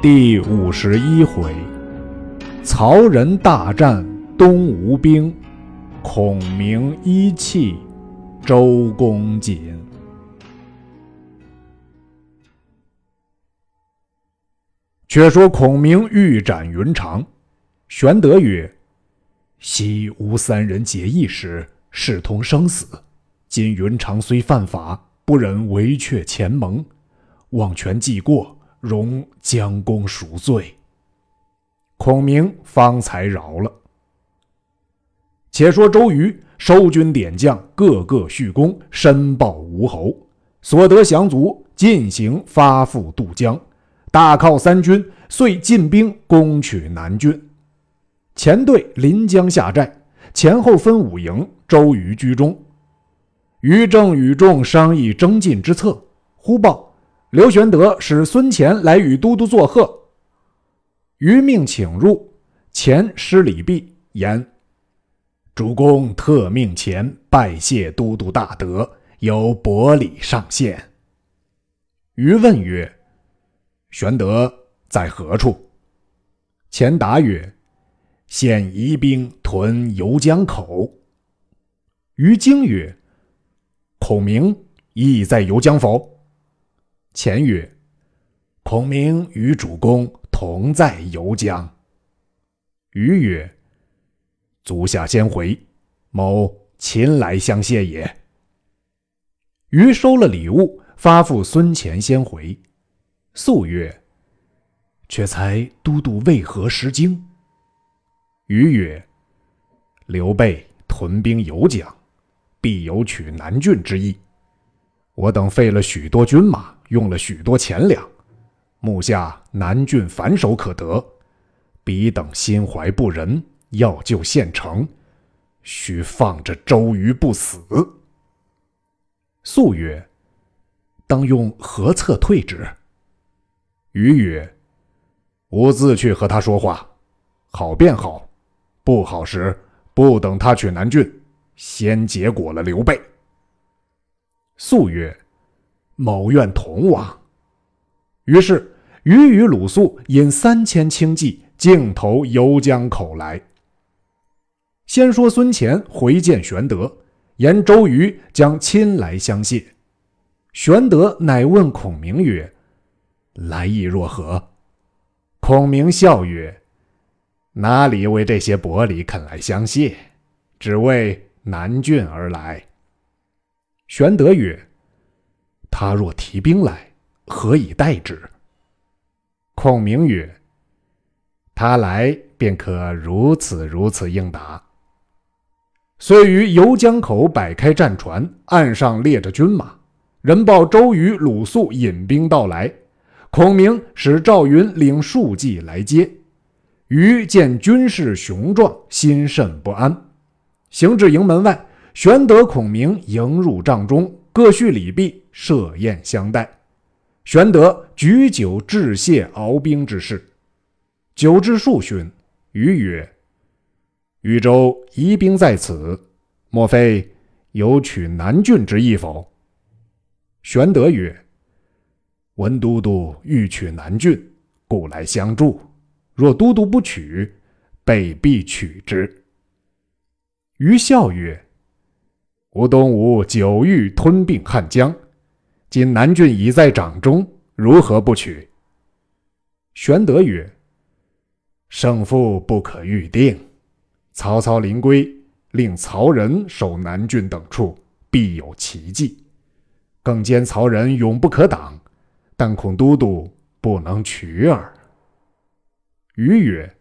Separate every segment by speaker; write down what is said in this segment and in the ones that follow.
Speaker 1: 第五十一回，曹仁大战东吴兵，孔明一气周公瑾。却说孔明欲斩云长，玄德曰：“昔吴三人结义时，视同生死。今云长虽犯法，不忍违却前盟，望权记过。”容将功赎罪，孔明方才饶了。且说周瑜收军点将，个个蓄功，申报吴侯，所得降卒进行发赴渡江，大犒三军，遂进兵攻取南郡。前队临江下寨，前后分五营，周瑜居中。于正与众商议征进之策，忽报。刘玄德使孙乾来与都督作贺，余命请入。乾施礼毕，言：“主公特命前拜谢都督大德，有薄礼上献。”余问曰：“玄德在何处？”钱答曰：“现疑兵屯游江口。”于惊曰：“孔明亦在游江否？”前曰：“孔明与主公同在游江。”余曰：“足下先回，某亲来相谢也。”余收了礼物，发付孙乾先回。素曰：“却才都督为何失京？”余曰：“刘备屯兵游江，必有取南郡之意。我等费了许多军马。”用了许多钱粮，目下南郡反手可得，彼等心怀不仁，要救县城，须放着周瑜不死。素曰：“当用何策退之？”瑜曰：“吾自去和他说话，好便好；不好时，不等他去南郡，先结果了刘备。”素曰。某愿同往。于是，于与鲁肃引三千轻骑，径投游江口来。先说孙乾回见玄德，言周瑜将亲来相谢。玄德乃问孔明曰：“来意若何？”孔明笑曰：“哪里为这些薄礼肯来相谢？只为南郡而来。”玄德曰。他若提兵来，何以待之？孔明曰：“他来便可如此如此应答。”遂于游江口摆开战船，岸上列着军马。人报周瑜、鲁肃引兵到来，孔明使赵云领数骑来接。瑜见军势雄壮，心甚不安。行至营门外，玄德、孔明迎入帐中。各叙礼毕，设宴相待。玄德举酒致谢敖兵之事。酒至数巡，余曰：“豫州疑兵在此，莫非有取南郡之意否？”玄德曰：“闻都督欲取南郡，故来相助。若都督不取，备必取之。”余笑曰。吴东吴久欲吞并汉江，今南郡已在掌中，如何不取？玄德曰：“胜负不可预定。曹操临归，令曹仁守南郡等处，必有奇计。更兼曹仁勇不可挡，但恐都督不能取耳。”余曰：“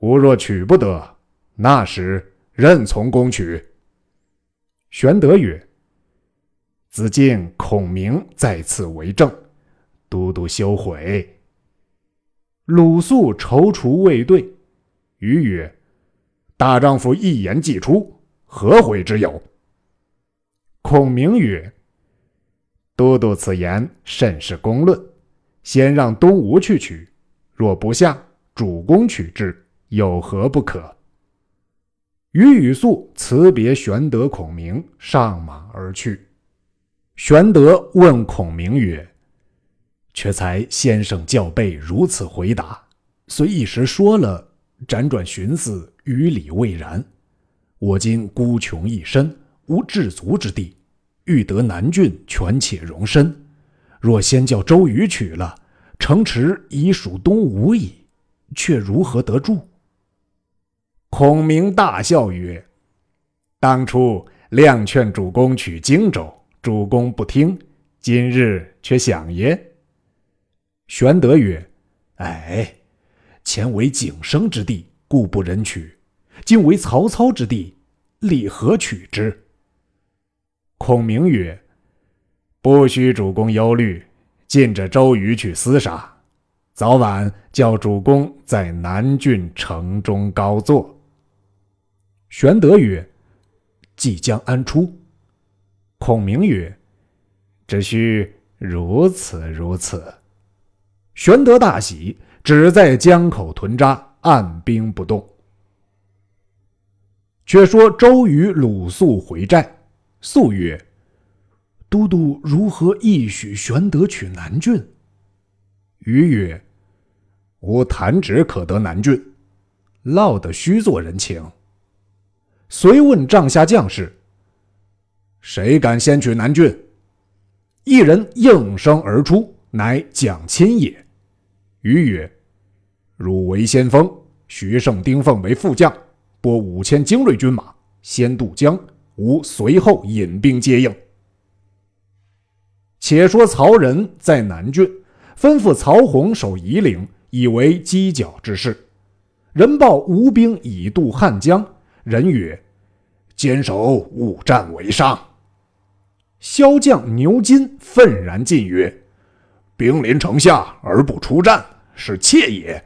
Speaker 1: 吾若取不得，那时任从攻取。”玄德曰：“子敬孔明在此为证，都督休悔。”鲁肃踌躇未对，余曰：“大丈夫一言既出，何悔之有？”孔明曰：“都督此言甚是公论，先让东吴去取，若不下，主公取之，有何不可？”于与素辞别玄德、孔明，上马而去。玄德问孔明曰：“却才先生教备如此回答，虽一时说了，辗转寻思，于理未然。我今孤穷一身，无置足之地，欲得南郡，权且容身。若先叫周瑜取了，城池已属东吴矣，却如何得住？孔明大笑曰：“当初亮劝主公取荆州，主公不听，今日却想耶？”玄德曰：“哎，前为景生之地，故不忍取；今为曹操之地，理何取之？”孔明曰：“不须主公忧虑，尽着周瑜去厮杀，早晚叫主公在南郡城中高坐。”玄德曰：“即将安出？”孔明曰：“只需如此如此。”玄德大喜，只在江口屯扎，按兵不动。却说周瑜、鲁肃回寨，肃曰：“都督如何一许玄德取南郡？”瑜曰：“吾弹指可得南郡，落得虚做人情。”遂问帐下将士：“谁敢先取南郡？”一人应声而出，乃蒋钦也。瑜曰：“汝为先锋，徐盛、丁奉为副将，拨五千精锐军马，先渡江，吾随后引兵接应。”且说曹仁在南郡，吩咐曹洪守夷陵，以为犄角之势。人报吴兵已渡汉江。人曰：“坚守勿战为上。”骁将牛金愤然进曰：“兵临城下而不出战，是怯也。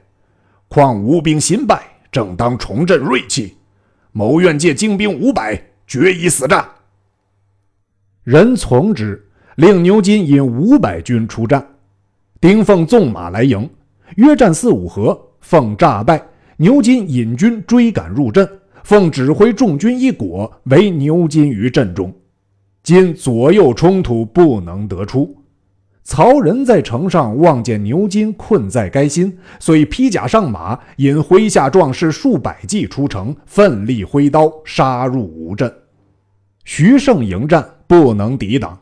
Speaker 1: 况吴兵新败，正当重振锐气，谋愿借精兵五百，决一死战。”人从之，令牛金引五百军出战。丁奉纵马来迎，约战四五合，奉诈败。牛金引军追赶入阵。奉指挥众军一裹，围牛金于阵中。今左右冲突，不能得出。曹仁在城上望见牛金困在该心，遂披甲上马，引麾下壮士数百骑出城，奋力挥刀杀入吴阵。徐盛迎战，不能抵挡。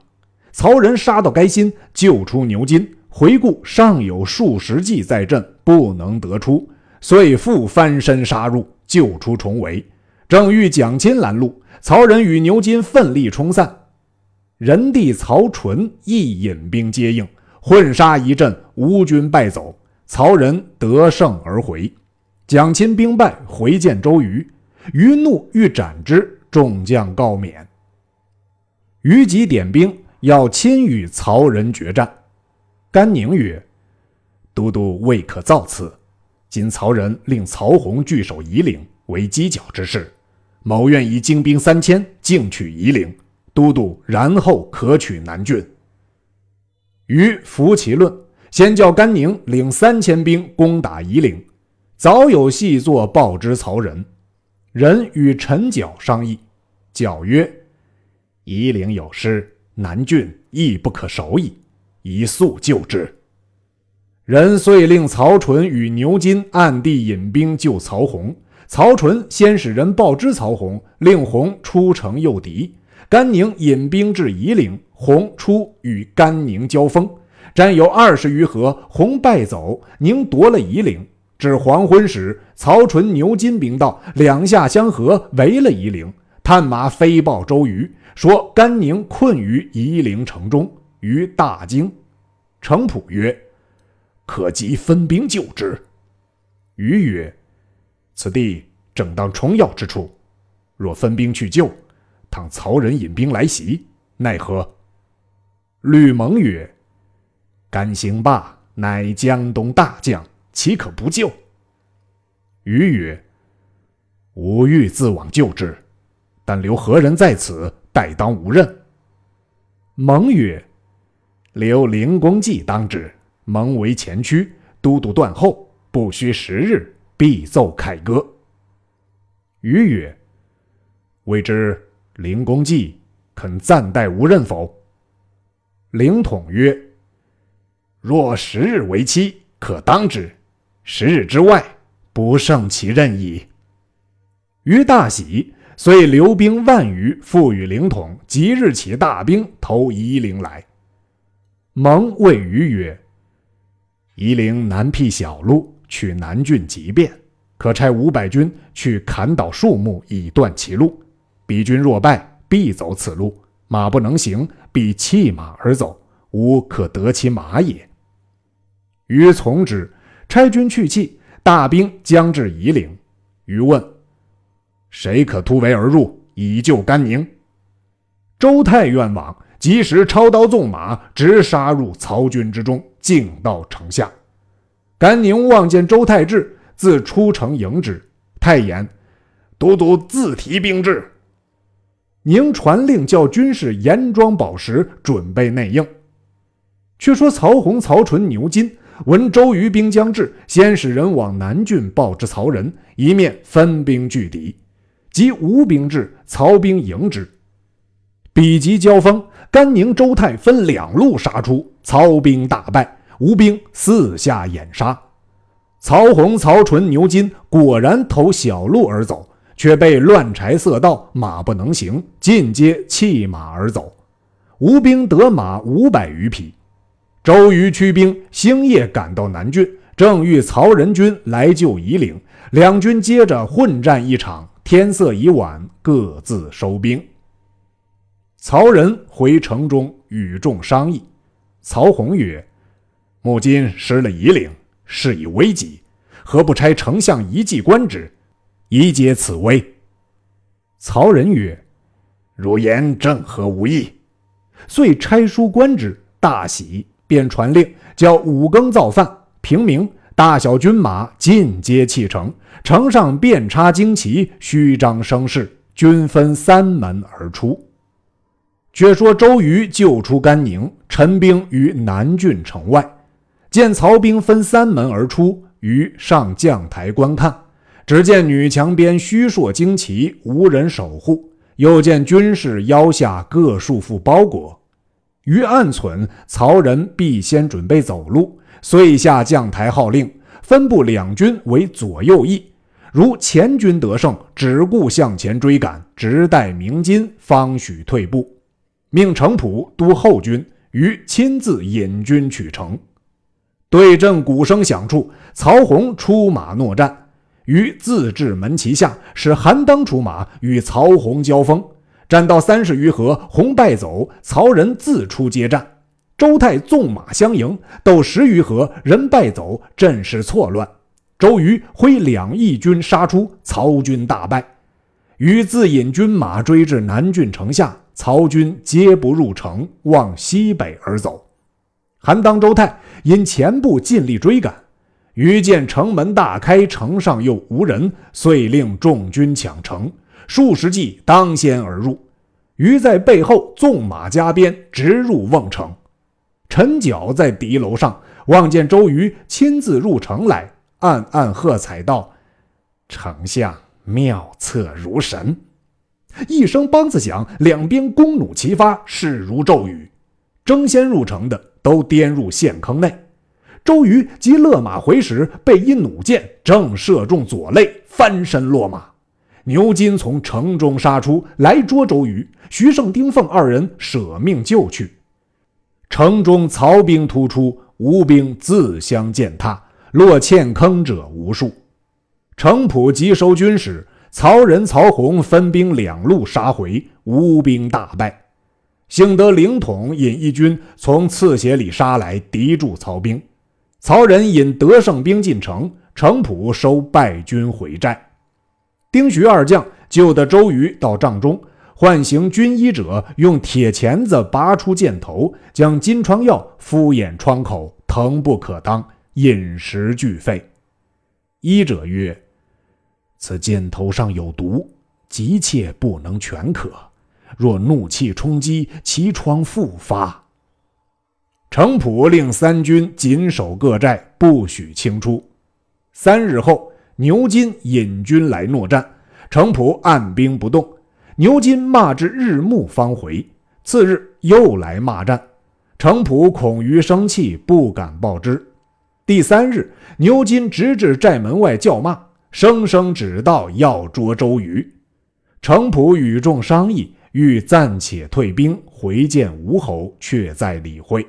Speaker 1: 曹仁杀到该心，救出牛金，回顾尚有数十骑在阵，不能得出，遂复翻身杀入。救出重围，正遇蒋钦拦路，曹仁与牛金奋力冲散。仁弟曹纯亦引兵接应，混杀一阵，吴军败走，曹仁得胜而回。蒋钦兵败，回见周瑜，瑜怒欲斩之，众将告免。于即点兵要亲与曹仁决战。甘宁曰：“都督未可造次。”今曹仁令曹洪据守夷陵为犄角之势，某愿以精兵三千进取夷陵，都督然后可取南郡。于服其论，先叫甘宁领三千兵攻打夷陵，早有细作报之曹仁。仁与陈角商议，角曰：“夷陵有失，南郡亦不可守矣，宜速救之。”人遂令曹纯与牛金暗地引兵救曹洪。曹纯先使人报知曹洪，令洪出城诱敌。甘宁引兵至夷陵，洪出与甘宁交锋，战有二十余合，洪败走，宁夺了夷陵。至黄昏时，曹纯、牛金兵到，两下相合，围了夷陵。探马飞报周瑜，说甘宁困于夷陵城中，于大惊。程普曰。可即分兵救之。瑜曰：“此地正当重要之处，若分兵去救，倘曹仁引兵来袭，奈何？”吕蒙曰：“甘兴霸乃江东大将，岂可不救？”瑜曰：“吾欲自往救之，但留何人在此代当吾任？”蒙曰：“留凌公绩当之。”蒙为前驱，都督断后，不需十日，必奏凯歌。瑜曰：“未知灵公绩肯暂代无任否？”灵统曰：“若十日为期，可当之；十日之外，不胜其任矣。”于大喜，遂留兵万余，赋予凌统，即日起大兵投夷陵来。蒙谓于曰：“夷陵南僻小路，去南郡极便，可差五百军去砍倒树木，以断其路。彼军若败，必走此路；马不能行，必弃马而走，吾可得其马也。”于从之，差军去弃，大兵将至夷陵。于问。谁可突围而入，以救甘宁？周泰愿往，即时抄刀纵马，直杀入曹军之中，径到城下。甘宁望见周泰至，自出城迎之。太言：“都督自提兵至。”宁传令叫军士严装宝石，准备内应。却说曹洪、曹纯、牛金闻周瑜兵将至，先使人往南郡报之曹仁，一面分兵拒敌。及吴兵至，曹兵迎之，彼及交锋，甘宁、周泰分两路杀出，曹兵大败，吴兵四下掩杀。曹洪、曹纯、牛金果然投小路而走，却被乱柴塞道，马不能行，尽皆弃马而走。吴兵得马五百余匹。周瑜驱兵星夜赶到南郡，正遇曹仁军来救夷陵，两军接着混战一场。天色已晚，各自收兵。曹仁回城中与众商议。曹洪曰：“目今失了夷陵，事已危急，何不差丞相一骑观之，以解此危？”曹仁曰：“汝言正合吾意。”遂差书观之，大喜，便传令叫五更造饭，平明。大小军马尽皆弃城，城上遍插旌旗，虚张声势，军分三门而出。却说周瑜救出甘宁，陈兵于南郡城外，见曹兵分三门而出，于上将台观看，只见女墙边虚硕旌旗，无人守护；又见军士腰下各束缚包裹，于暗忖曹仁必先准备走路。遂下将台号令，分部两军为左右翼。如前军得胜，只顾向前追赶，直待鸣金，方许退步。命程普督后军，于亲自引军取城。对阵鼓声响处，曹洪出马搦战，于自治门旗下，使韩当出马与曹洪交锋。战到三十余合，洪败走，曹仁自出接战。周泰纵马相迎，斗十余合，人败走，阵势错乱。周瑜挥两翼军杀出，曹军大败。于自引军马追至南郡城下，曹军皆不入城，往西北而走。韩当、周泰因前部尽力追赶，于见城门大开，城上又无人，遂令众军抢城。数十骑当先而入，于在背后纵马加鞭，直入瓮城。陈角在敌楼上望见周瑜亲自入城来，暗暗喝彩道：“丞相妙策如神！”一声梆子响，两边弓弩齐发，势如骤雨。争先入城的都颠入陷坑内。周瑜即勒马回时，被一弩箭正射中左肋，翻身落马。牛金从城中杀出来捉周瑜，徐盛、丁奉二人舍命救去。城中曹兵突出，吴兵自相践踏，落陷坑者无数。程普急收军使，曹仁、曹洪分兵两路杀回，吴兵大败。幸得凌统引一军从刺斜里杀来，敌住曹兵。曹仁引得胜兵进城，程普收败军回寨。丁徐二将救得周瑜到帐中。唤醒军医者，用铁钳子拔出箭头，将金疮药敷眼疮口，疼不可当，饮食俱废。医者曰：“此箭头上有毒，急切不能全可。若怒气冲击，其疮复发。”程普令三军紧守各寨，不许轻出。三日后，牛金引军来搦战，程普按兵不动。牛金骂至日暮方回，次日又来骂战，程普恐于生气，不敢报之。第三日，牛金直至寨门外叫骂，声声指道要捉周瑜。程普与众商议，欲暂且退兵回见吴侯，却在理会。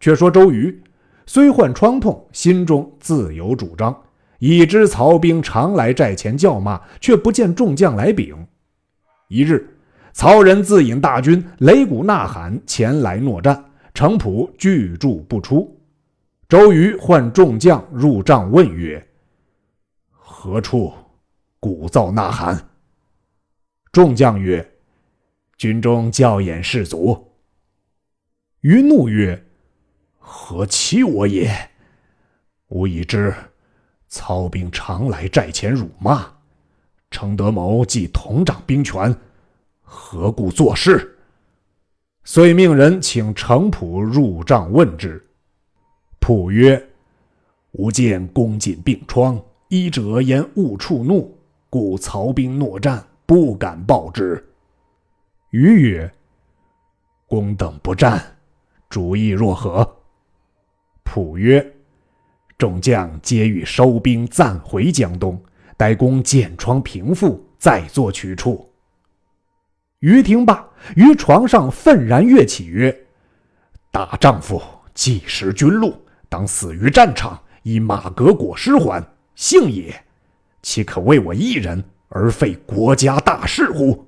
Speaker 1: 却说周瑜虽患疮痛，心中自有主张，已知曹兵常来寨前叫骂，却不见众将来禀。一日，曹仁自引大军，擂鼓呐喊前来搦战，程普拒住不出。周瑜唤众将入帐问曰：“何处鼓噪呐喊？”众将曰：“军中教演士卒。”瑜怒曰：“何欺我也？吾已知曹兵常来寨前辱骂，程德谋既同掌兵权，何故作事？”遂命人请程普入帐问之。普曰：“吾见公瑾病疮，医者言勿触怒，故曹兵诺战，不敢报之。”瑜曰：“公等不战，主意若何？”普曰：“众将皆欲收兵，暂回江东，待公见疮平复，再作取处。”瑜听罢，于床上愤然跃起曰：“大丈夫既识军路。”当死于战场，以马革裹尸还，幸也。岂可为我一人而废国家大事乎？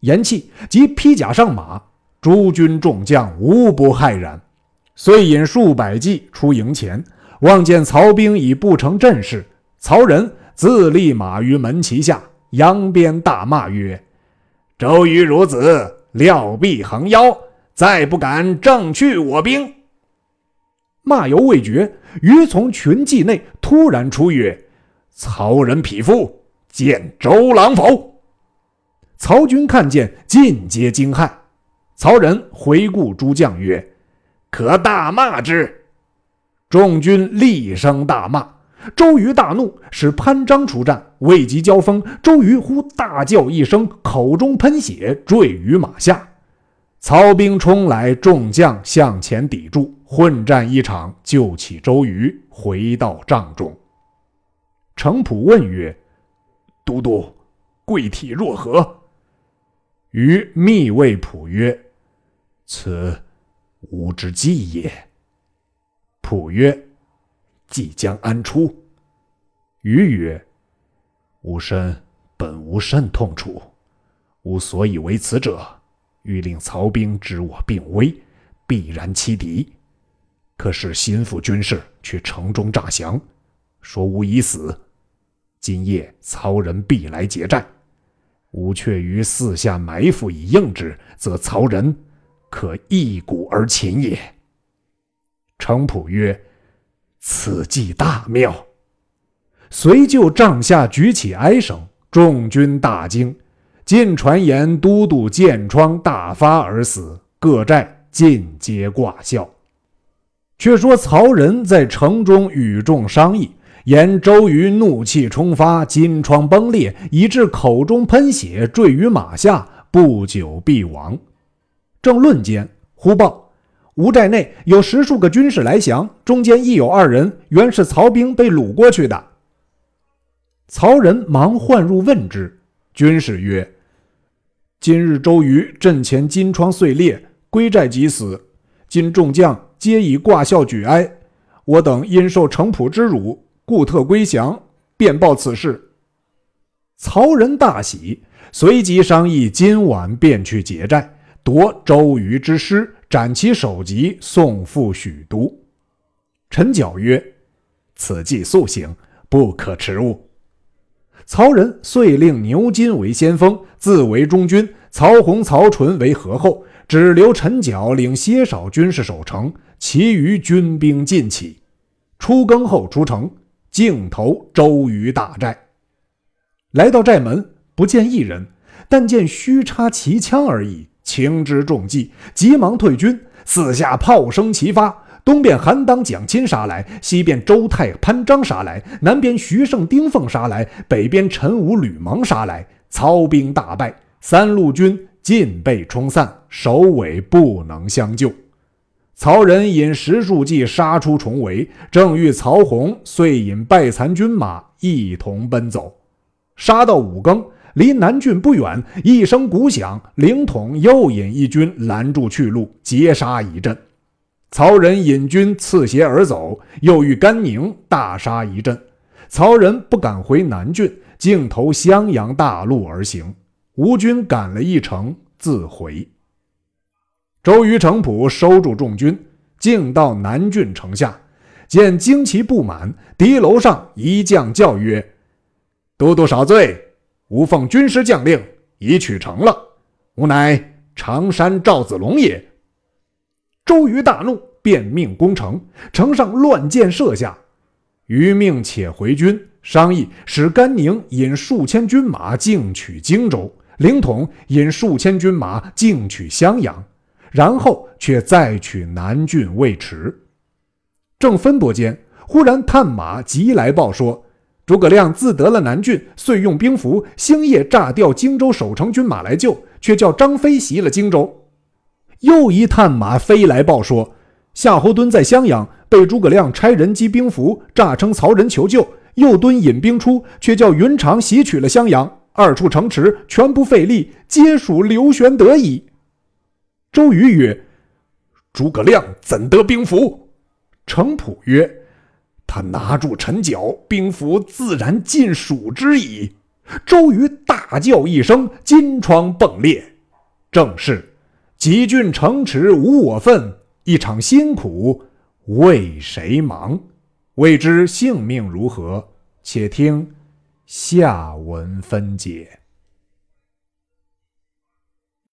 Speaker 1: 言讫，即披甲上马，诸军众将无不骇然。遂引数百骑出营前，望见曹兵已不成阵势，曹仁自立马于门旗下，扬鞭大骂曰：“周瑜孺子，料必横腰，再不敢正去我兵。”骂犹未绝，于从群骑内突然出曰：“曹仁匹夫，见周郎否？”曹军看见，尽皆惊骇。曹仁回顾诸将曰：“可大骂之。”众军厉声大骂。周瑜大怒，使潘璋出战，未及交锋，周瑜忽大叫一声，口中喷血，坠于马下。曹兵冲来，众将向前抵住，混战一场，救起周瑜，回到帐中。程普问曰：“都督，贵体若何？”瑜密谓普曰：“此吾之计也。”普曰：“即将安出？”瑜曰：“吾身本无甚痛楚，吾所以为此者。”欲令曹兵知我病危，必然欺敌。可是心腹军士去城中诈降，说吾已死。今夜曹仁必来劫寨，吾却于四下埋伏以应之，则曹仁可一鼓而擒也。程普曰：“此计大妙。”遂就帐下举起哀声，众军大惊。尽传言都督箭疮大发而死，各寨尽皆挂孝。却说曹仁在城中与众商议，言周瑜怒气冲发，金疮崩裂，以致口中喷血，坠于马下，不久必亡。正论间，忽报吴寨内有十数个军士来降，中间亦有二人，原是曹兵被掳过去的。曹仁忙唤入问之。军士曰：“今日周瑜阵前金疮碎裂，归寨即死。今众将皆以挂孝举哀，我等因受程普之辱，故特归降，便报此事。”曹仁大喜，随即商议今晚便去劫寨，夺周瑜之师，斩其首级，送赴许都。陈缴曰：“此计速行，不可迟误。”曹仁遂令牛金为先锋，自为中军；曹洪、曹纯为合后，只留陈缴领些少军士守城，其余军兵尽起。出更后出城，径投周瑜大寨。来到寨门，不见一人，但见虚插旗枪而已，情之重计，急忙退军。四下炮声齐发。东边韩当、蒋钦杀来，西边周泰、潘璋杀来，南边徐盛、丁奉杀来，北边陈武、吕蒙杀来，曹兵大败，三路军尽被冲散，首尾不能相救。曹仁引十数骑杀出重围，正遇曹洪遂引败残军马一同奔走。杀到五更，离南郡不远，一声鼓响，凌统又引一军拦住去路，截杀一阵。曹仁引军刺斜而走，又遇甘宁大杀一阵。曹仁不敢回南郡，径投襄阳大路而行。吴军赶了一程，自回。周瑜、程普收住众军，径到南郡城下，见旌旗布满，敌楼上一将叫曰：“都督少罪！吾奉军师将令，已取城了。吾乃常山赵子龙也。”周瑜大怒，便命攻城，城上乱箭射下。余命且回军，商议使甘宁引数千军马进取荆州，凌统引数千军马进取襄阳。然后却再取南郡未迟。正分拨间，忽然探马急来报说，诸葛亮自得了南郡，遂用兵符，星夜炸掉荆州守城军马来救，却叫张飞袭了荆州。又一探马飞来报说，夏侯惇在襄阳被诸葛亮差人击兵符，诈称曹仁求救，又惇引兵出，却叫云长袭取了襄阳，二处城池全不费力，皆属刘玄德矣。周瑜曰：“诸葛亮怎得兵符？”程普曰：“他拿住陈角，兵符自然尽属之矣。”周瑜大叫一声，金疮迸裂。正是：“几郡城池无我份，一场辛苦为谁忙？未知性命如何？且听下文分解。”